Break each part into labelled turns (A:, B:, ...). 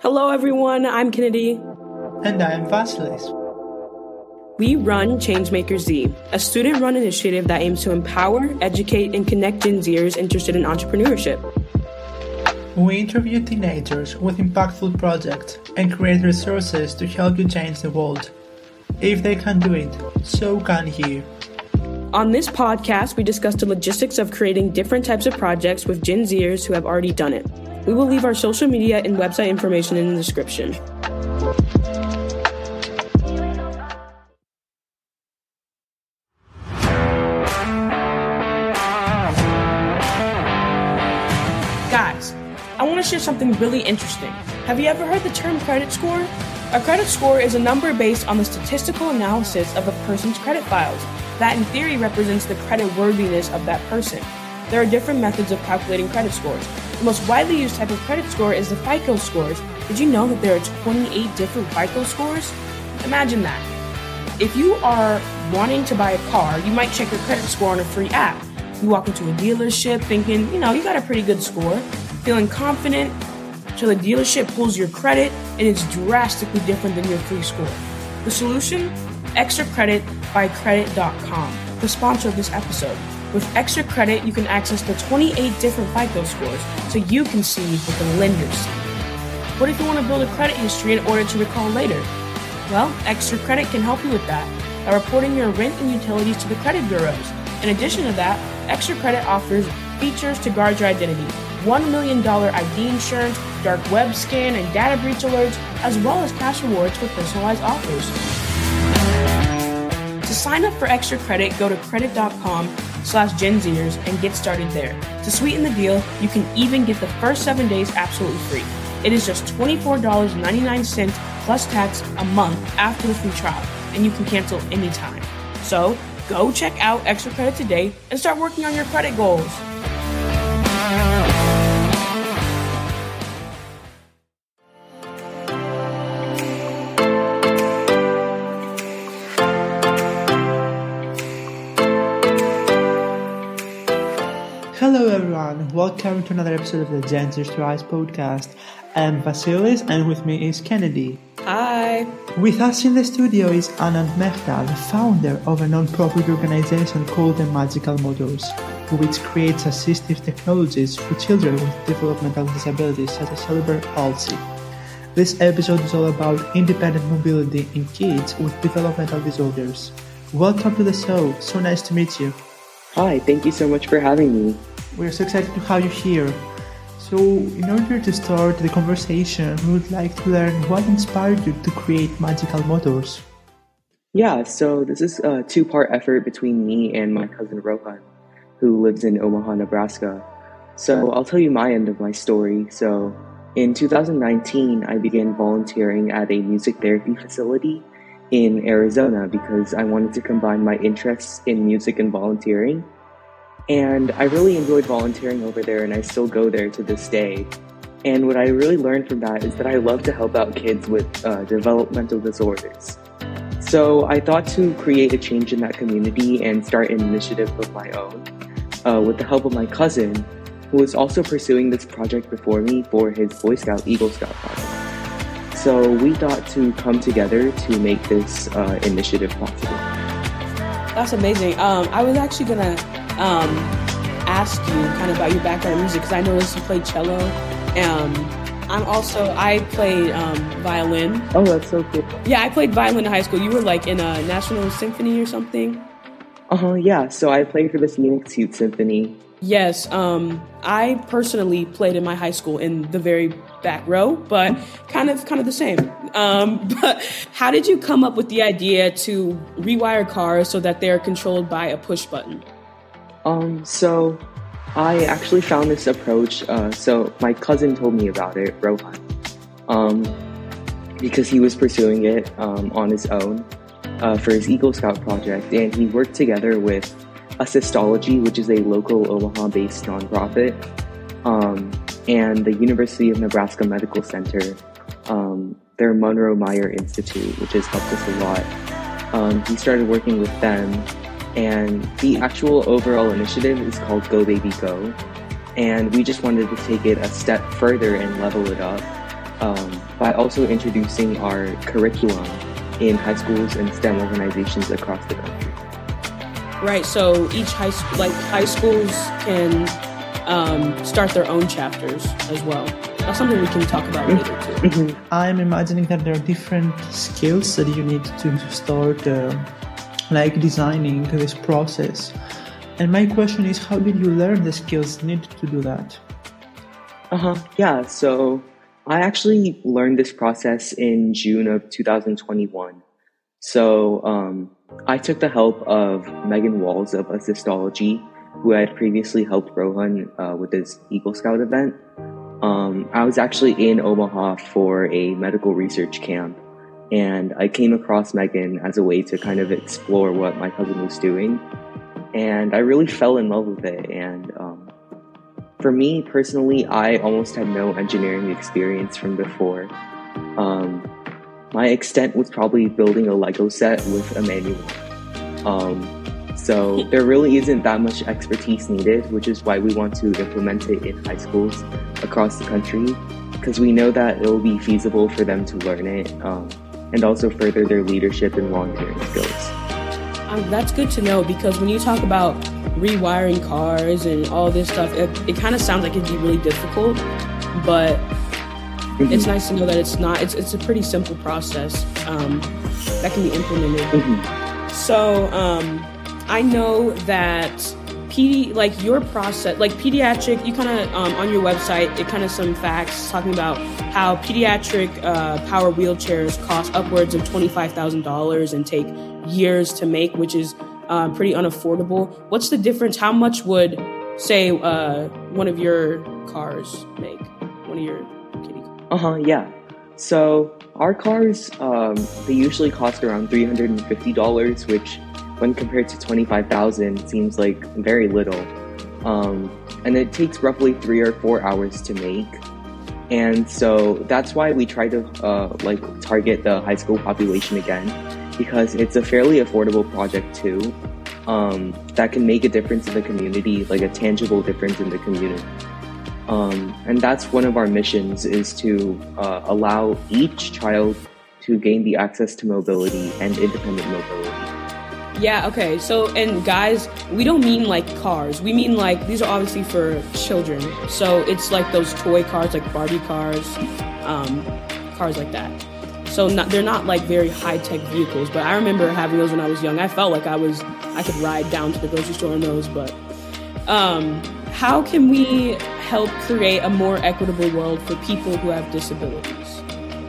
A: Hello, everyone. I'm Kennedy.
B: And I'm Vasilis.
A: We run ChangemakerZ, a student run initiative that aims to empower, educate, and connect Gen Zers interested in entrepreneurship.
B: We interview teenagers with impactful projects and create resources to help you change the world. If they can do it, so can you.
A: On this podcast, we discuss the logistics of creating different types of projects with Gen Zers who have already done it. We will leave our social media and website information in the description. Guys, I want to share something really interesting. Have you ever heard the term credit score? A credit score is a number based on the statistical analysis of a person's credit files. That, in theory, represents the credit worthiness of that person. There are different methods of calculating credit scores. The most widely used type of credit score is the FICO scores. Did you know that there are 28 different FICO scores? Imagine that. If you are wanting to buy a car, you might check your credit score on a free app. You walk into a dealership thinking, you know, you got a pretty good score, feeling confident, so the dealership pulls your credit and it's drastically different than your free score. The solution? ExtraCredit by Credit.com, the sponsor of this episode. With ExtraCredit, you can access the 28 different FICO scores so you can see what the lenders see. What if you want to build a credit history in order to recall later? Well, ExtraCredit can help you with that by reporting your rent and utilities to the credit bureaus. In addition to that, ExtraCredit offers features to guard your identity $1 million ID insurance, dark web scan, and data breach alerts, as well as cash rewards for personalized offers. Sign up for ExtraCredit, go to credit.com slash genzers and get started there. To sweeten the deal, you can even get the first seven days absolutely free. It is just $24.99 plus tax a month after the free trial, and you can cancel anytime. So go check out ExtraCredit today and start working on your credit goals.
B: Welcome to another episode of the Gen Z Rise podcast. I'm Vasilis, and with me is Kennedy.
A: Hi.
B: With us in the studio is Aanand Mehta, the founder of a non-profit organization called the Magical Motors, which creates assistive technologies for children with developmental disabilities such as cerebral palsy. This episode is all about independent mobility in kids with developmental disorders. Welcome to the show. So nice to meet you.
C: Hi, thank you so much for having me.
B: We're so excited to have you here. So, in order to start the conversation, we would like to learn what inspired you to create Magical Motors.
C: Yeah, so this is a two part effort between me and my cousin Rohan, who lives in Omaha, Nebraska. So, I'll tell you my end of my story. So, in 2019, I began volunteering at a music therapy facility in Arizona because I wanted to combine my interests in music and volunteering. And I really enjoyed volunteering over there, and I still go there to this day. And what I really learned from that is that I love to help out kids with uh, developmental disorders. So I thought to create a change in that community and start an initiative of my own uh, with the help of my cousin, who was also pursuing this project before me for his Boy Scout Eagle Scout project. So we thought to come together to make this uh, initiative possible.
A: That's amazing. Um, I was actually gonna um, ask you kind of about your background in music because I noticed you played cello. Um, I'm also I played um, violin.
C: Oh, that's so cool.
A: Yeah, I played violin in high school. You were like in a national symphony or something.
C: Uh huh. Yeah. So I played for the Phoenix Youth Symphony.
A: Yes, um, I personally played in my high school in the very back row, but kind of kind of the same. Um, but how did you come up with the idea to rewire cars so that they're controlled by a push button?
C: Um, so I actually found this approach. Uh, so my cousin told me about it, Rohan, um, because he was pursuing it um, on his own uh, for his Eagle Scout project, and he worked together with Assistology, which is a local Omaha-based nonprofit, um, and the University of Nebraska Medical Center, um, their Munroe-Meyer Institute, which has helped us a lot. Um, he started working with them, and the actual overall initiative is called Go Baby Go, and we just wanted to take it a step further and level it up. um, by also introducing our curriculum in high schools and STEM organizations across the country.
A: Right. So each high school, like high schools, can um, start their own chapters as well. That's something we can talk about later too.
B: Mm-hmm. I'm imagining that there are different skills that you need to start, uh, like designing this process. And my question is, how did you learn the skills needed to do that?
C: Uh huh. Yeah. So I actually learned this process in June of 2021. So um, I took the help of Megan Walls of Assistology, who had previously helped Rohan uh, with his Eagle Scout event. Um, I was actually in Omaha for a medical research camp, and I came across Megan as a way to kind of explore what my cousin was doing. And I really fell in love with it, and um, for me personally, I almost had no engineering experience from before. Um, my extent was probably building a Lego set with a manual. Um, so there really isn't that much expertise needed, which is why we want to implement it in high schools across the country, because we know that it will be feasible for them to learn it um, and also further their leadership and volunteering skills.
A: Um, that's good to know because when you talk about rewiring cars and all this stuff, it, it kind of sounds like it'd be really difficult, but mm-hmm. it's nice to know that it's not. It's it's a pretty simple process um, that can be implemented. Mm-hmm. So um, I know that PD, like your process, like pediatric, you kind of um, on your website, it kind of some facts talking about how pediatric uh, power wheelchairs cost upwards of twenty five thousand dollars and take years to make, which is uh, pretty unaffordable. What's the difference? How much would, say, uh, one of your cars make? One of your?
C: Uh huh, yeah. So our cars, um, they usually cost around $350, which when compared to 25000 seems like very little. Um, and it takes roughly three or four hours to make. And so that's why we try to uh, like target the high school population again because it's a fairly affordable project too um, that can make a difference in the community, like a tangible difference in the community. Um, and that's one of our missions is to uh, allow each child to gain the access to mobility and independent mobility.
A: Yeah, okay. So, and guys, we don't mean like cars. We mean like these are obviously for children. So it's like those toy cars, like Barbie cars, um, cars like that. So not, they're not like very high tech vehicles, but I remember having those when I was young. I felt like I was I could ride down to the grocery store in those. But um, how can we help create a more equitable world for people who have disabilities?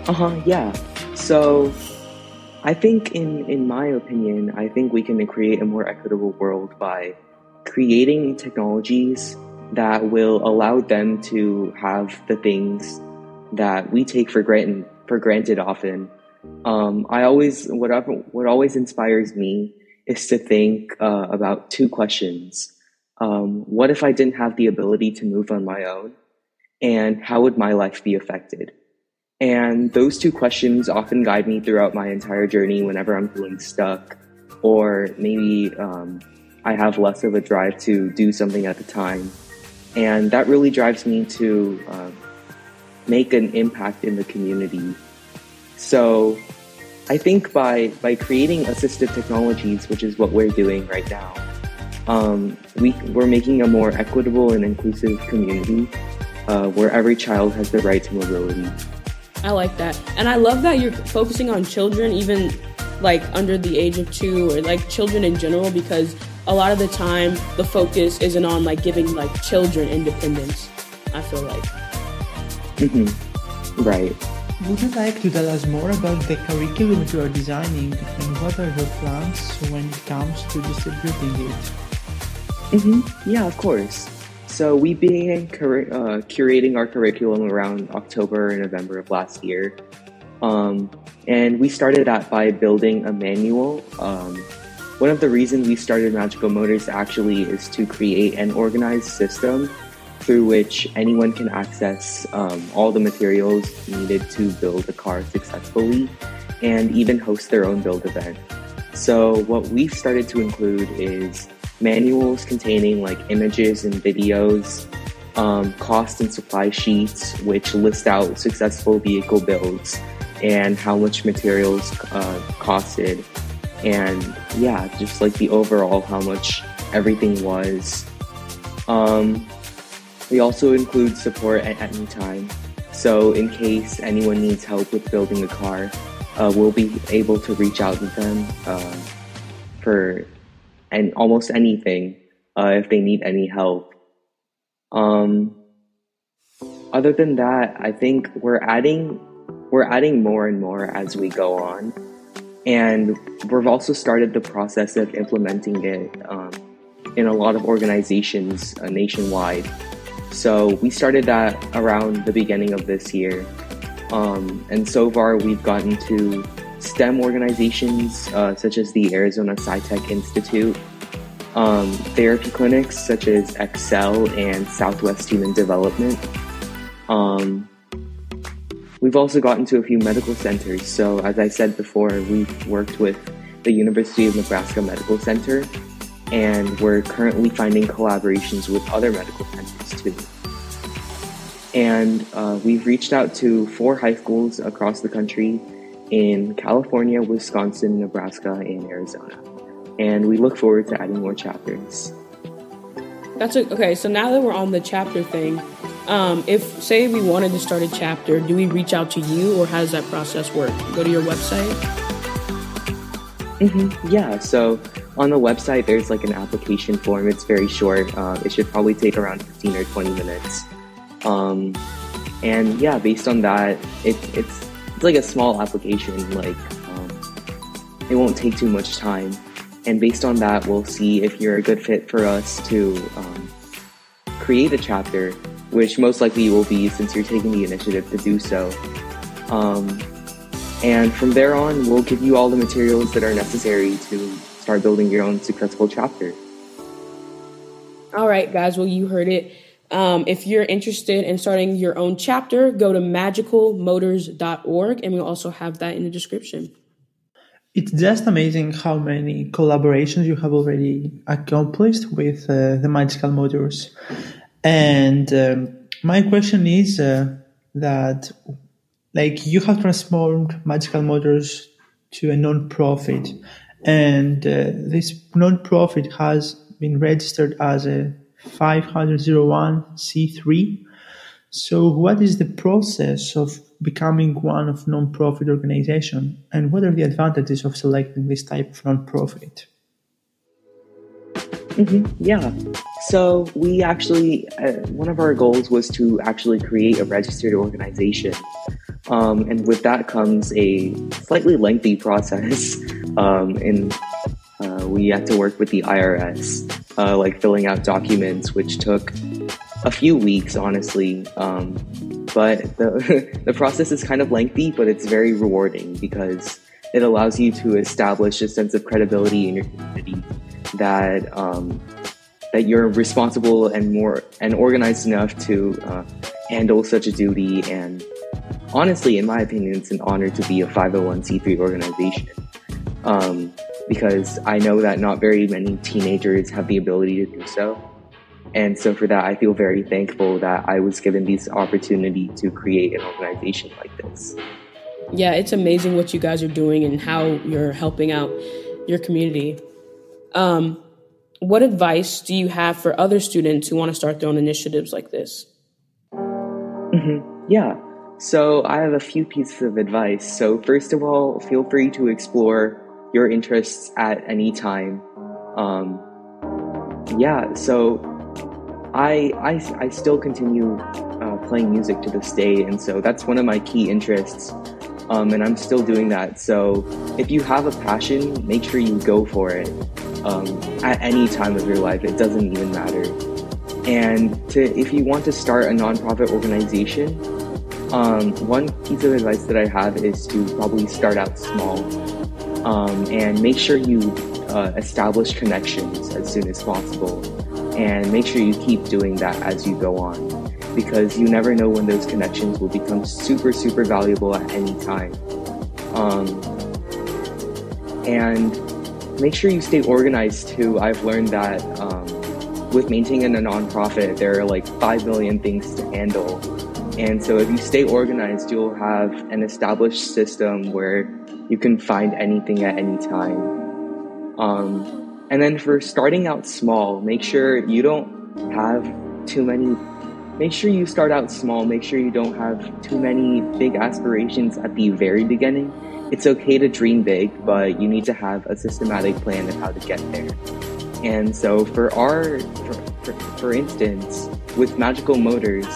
C: Uh huh. Yeah. So I think, in in my opinion, I think we can create a more equitable world by creating technologies that will allow them to have the things that we take for granted for granted often. Um, I always what what always inspires me is to think uh, about two questions. Um, what if I didn't have the ability to move on my own, and how would my life be affected? And those two questions often guide me throughout my entire journey whenever I'm feeling stuck, or maybe um, I have less of a drive to do something at the time. And that really drives me to uh, make an impact in the community. So I think by, by creating assistive technologies, which is what we're doing right now, um, we, we're making a more equitable and inclusive community uh, where every child has the right to mobility.
A: I like that. And I love that you're focusing on children, even like under the age of two or like children in general, because a lot of the time the focus isn't on like giving like children independence, I feel like.
C: Mm-hmm. Right.
B: Would you like to tell us more about the curriculum you are designing and what are your plans when it comes to distributing it?
C: Mm-hmm. Yeah, of course. So we began cur- uh, curating our curriculum around October and November of last year. Um, and we started that by building a manual. Um, one of the reasons we started Magical Motors actually is to create an organized system through which anyone can access um, all the materials needed to build a car successfully and even host their own build event. So, what we've started to include is manuals containing like images and videos um, cost and supply sheets, which list out successful vehicle builds and how much materials uh, costed, and yeah, just like the overall how much everything was. Um, we also include support at any time. So, in case anyone needs help with building a car, uh, we'll be able to reach out to them uh, for and almost anything uh, if they need any help. Um, other than that, I think we're adding we're adding more and more as we go on, and we've also started the process of implementing it um, in a lot of organizations uh, nationwide. So we started that around the beginning of this year, um, and so far we've gotten to STEM organizations uh, such as the Arizona SciTech Institute um, therapy clinics such as Excel and Southwest Human Development. Um, we've also gotten to a few medical centers. So, as I said before, we've worked with the University of Nebraska Medical Center, and we're currently finding collaborations with other medical centers too. And uh, we've reached out to four high schools across the country in California, Wisconsin, Nebraska, and Arizona and we look forward to adding more chapters.
A: That's a, okay. So now that we're on the chapter thing, um, if say we wanted to start a chapter, do we reach out to you, or how does that process work? Go to your website.
C: Mm-hmm. Yeah. So on the website, there's like an application form. It's very short. Uh, it should probably take around 15 or 20 minutes. Um, and yeah, based on that, it, it's it's like a small application. Like um, it won't take too much time. And based on that, we'll see if you're a good fit for us to um, create a chapter, which most likely you will be since you're taking the initiative to do so. Um, and from there on, we'll give you all the materials that are necessary to start building your own successful chapter.
A: All right, guys. Well, you heard it. Um, if you're interested in starting your own chapter, go to magicalmotors.org, and we'll also have that in the description.
B: It's just amazing how many collaborations you have already accomplished with uh, the magical motors. And um, my question is uh, that like you have transformed magical motors to a non-profit and uh, this non-profit has been registered as a 501c3 so what is the process of becoming one of non-profit organization and what are the advantages of selecting this type of non-profit?
C: Mm-hmm. yeah. So we actually uh, one of our goals was to actually create a registered organization. Um, and with that comes a slightly lengthy process. Um, and uh, we had to work with the irs uh, like filling out documents which took a few weeks honestly um, but the, the process is kind of lengthy, but it's very rewarding because it allows you to establish a sense of credibility in your community that um, that you're responsible and more and organized enough to uh, handle such a duty. And honestly, in my opinion, it's an honor to be a 501c3 organization um, because I know that not very many teenagers have the ability to do so. And so for that, I feel very thankful that I was given this opportunity to create an organization like this.
A: Yeah, it's amazing what you guys are doing and how you're helping out your community. Um, what advice do you have for other students who want to start their own initiatives like this?
C: Mm-hmm. Yeah. So I have a few pieces of advice. So first of all, feel free to explore your interests at any time. Um, yeah. So I, I, I still continue uh, playing music to this day, and so that's one of my key interests. Um, and I'm still doing that. So if you have a passion, make sure you go for it um, at any time of your life. It doesn't even matter. And to, if you want to start a nonprofit organization, um, one piece of advice that I have is to probably start out small um, and make sure you uh, establish connections as soon as possible. And make sure you keep doing that as you go on because you never know when those connections will become super super valuable at any time. Um, and make sure you stay organized too. I've learned that um, with maintaining a nonprofit, there are like 5 million things to handle. And so if you stay organized, you'll have an established system where you can find anything at any time. Um, and then for starting out small, make sure you don't have too many. Make sure you start out small. Make sure you don't have too many big aspirations at the very beginning. It's okay to dream big, but you need to have a systematic plan of how to get there. And so for our, for, for, for instance, with Magical Motors,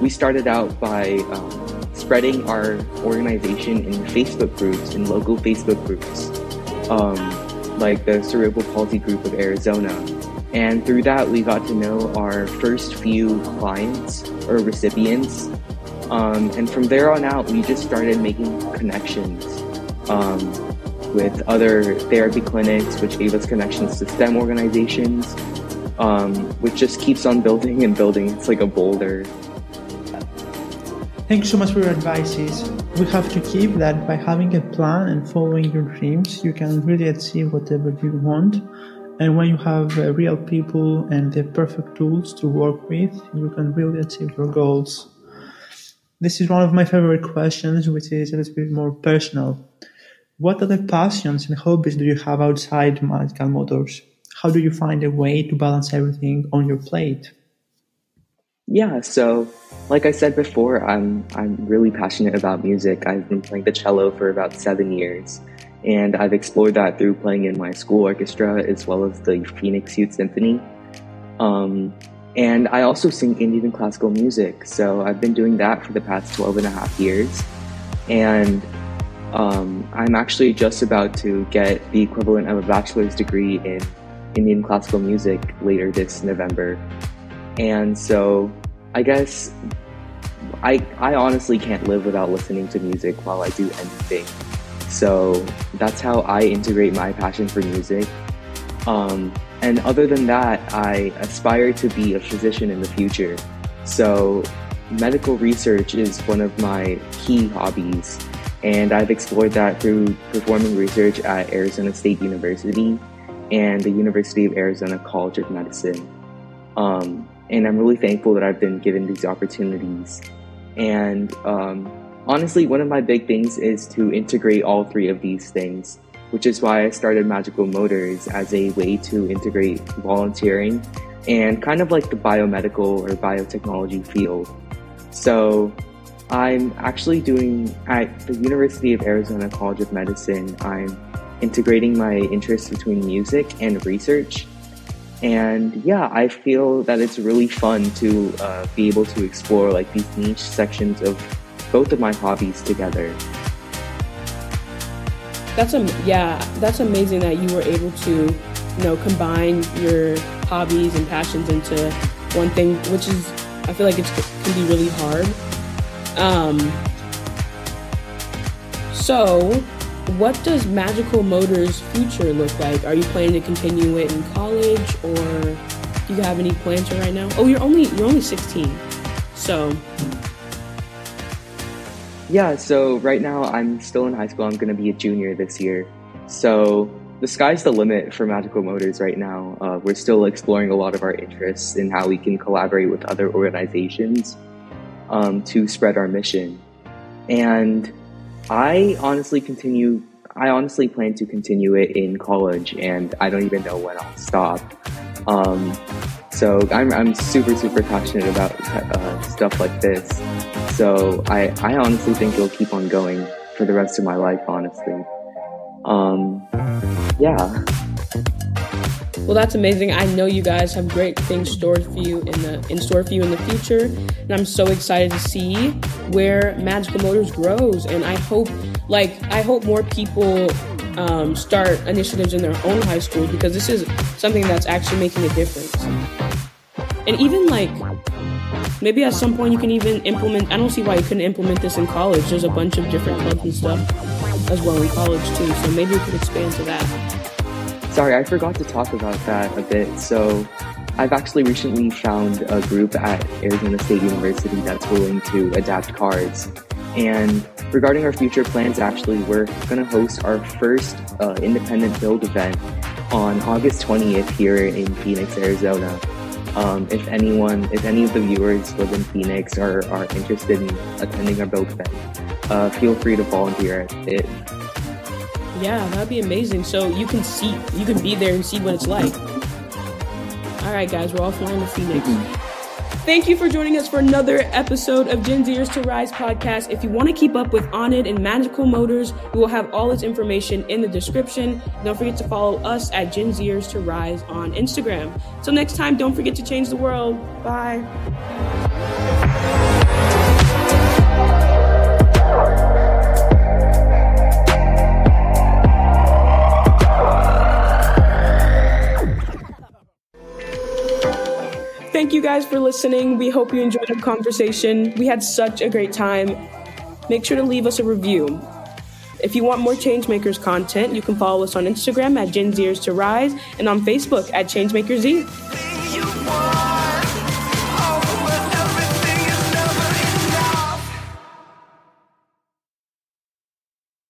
C: we started out by um, spreading our organization in Facebook groups, in local Facebook groups, um, like the Cerebral Palsy Group of Arizona. And through that, we got to know our first few clients or recipients. Um, and from there on out, we just started making connections um, with other therapy clinics, which gave us connections to STEM organizations, um, which just keeps on building and building. It's like a boulder.
B: Thank you so much for your advices. We have to keep that by having a plan and following your dreams, you can really achieve whatever you want. And when you have uh, real people and the perfect tools to work with, you can really achieve your goals. This is one of my favorite questions, which is a little bit more personal. What other passions and hobbies do you have outside Magical Motors? How do you find a way to balance everything on your plate?
C: Yeah, so like I said before, I'm I'm really passionate about music. I've been playing the cello for about seven years, and I've explored that through playing in my school orchestra as well as the Phoenix Youth Symphony. Um, and I also sing Indian classical music, so I've been doing that for the past 12 and a half years. And um, I'm actually just about to get the equivalent of a bachelor's degree in Indian classical music later this November. And so I guess I I honestly can't live without listening to music while I do anything. So that's how I integrate my passion for music. Um, and other than that, I aspire to be a physician in the future. So medical research is one of my key hobbies, and I've explored that through performing research at Arizona State University and the University of Arizona College of Medicine. Um, and I'm really thankful that I've been given these opportunities. And um, honestly, one of my big things is to integrate all three of these things, which is why I started Magical Motors as a way to integrate volunteering and kind of like the biomedical or biotechnology field. So I'm actually doing at the University of Arizona College of Medicine, I'm integrating my interests between music and research and yeah, I feel that it's really fun to uh, be able to explore like these niche sections of both of my hobbies together.
A: That's a yeah, that's amazing that you were able to, you know, combine your hobbies and passions into one thing, which is I feel like it can be really hard. Um, so what does Magical Motors' future look like? Are you planning to continue it in college, or do you have any plans right now? Oh, you're only you're only 16, so.
C: Yeah, so right now I'm still in high school. I'm going to be a junior this year. So the sky's the limit for Magical Motors right now. Uh, we're still exploring a lot of our interests in how we can collaborate with other organizations um, to spread our mission. And I honestly continue. I honestly plan to continue it in college, and I don't even know when I'll stop. Um, so I'm, I'm super super passionate about uh, stuff like this. So I I honestly think it'll keep on going for the rest of my life. Honestly, um, yeah.
A: Well, that's amazing. I know you guys have great things stored for you in the in store for you in the future, and I'm so excited to see where Magical Motors grows. And I hope, like, I hope more people um, start initiatives in their own high schools because this is something that's actually making a difference. And even like, maybe at some point you can even implement. I don't see why you couldn't implement this in college. There's a bunch of different clubs and stuff as well in college too. So maybe we could expand to that.
C: Sorry, I forgot to talk about that a bit. So, I've actually recently found a group at Arizona State University that's willing to adapt cards. And regarding our future plans, actually, we're going to host our first uh, independent build event on August 20th here in Phoenix, Arizona. Um, if anyone, if any of the viewers live in Phoenix or are interested in attending our build event, uh, feel free to volunteer at it.
A: Yeah, that'd be amazing. So you can see, you can be there and see what it's like. All right, guys, we're all flying to Phoenix. Mm-hmm. Thank you for joining us for another episode of Gen Zers to Rise podcast. If you want to keep up with Aanand and Magical Motors, we will have all its information in the description. Don't forget to follow us at Gen Zers to Rise on Instagram. Till next time, don't forget to change the world. Bye. Thank you guys for listening. We hope you enjoyed our conversation. We had such a great time. Make sure to leave us a review. If you want more ChangemakerZ content, you can follow us on Instagram at Gen Zers to Rise and on Facebook at ChangemakerZ.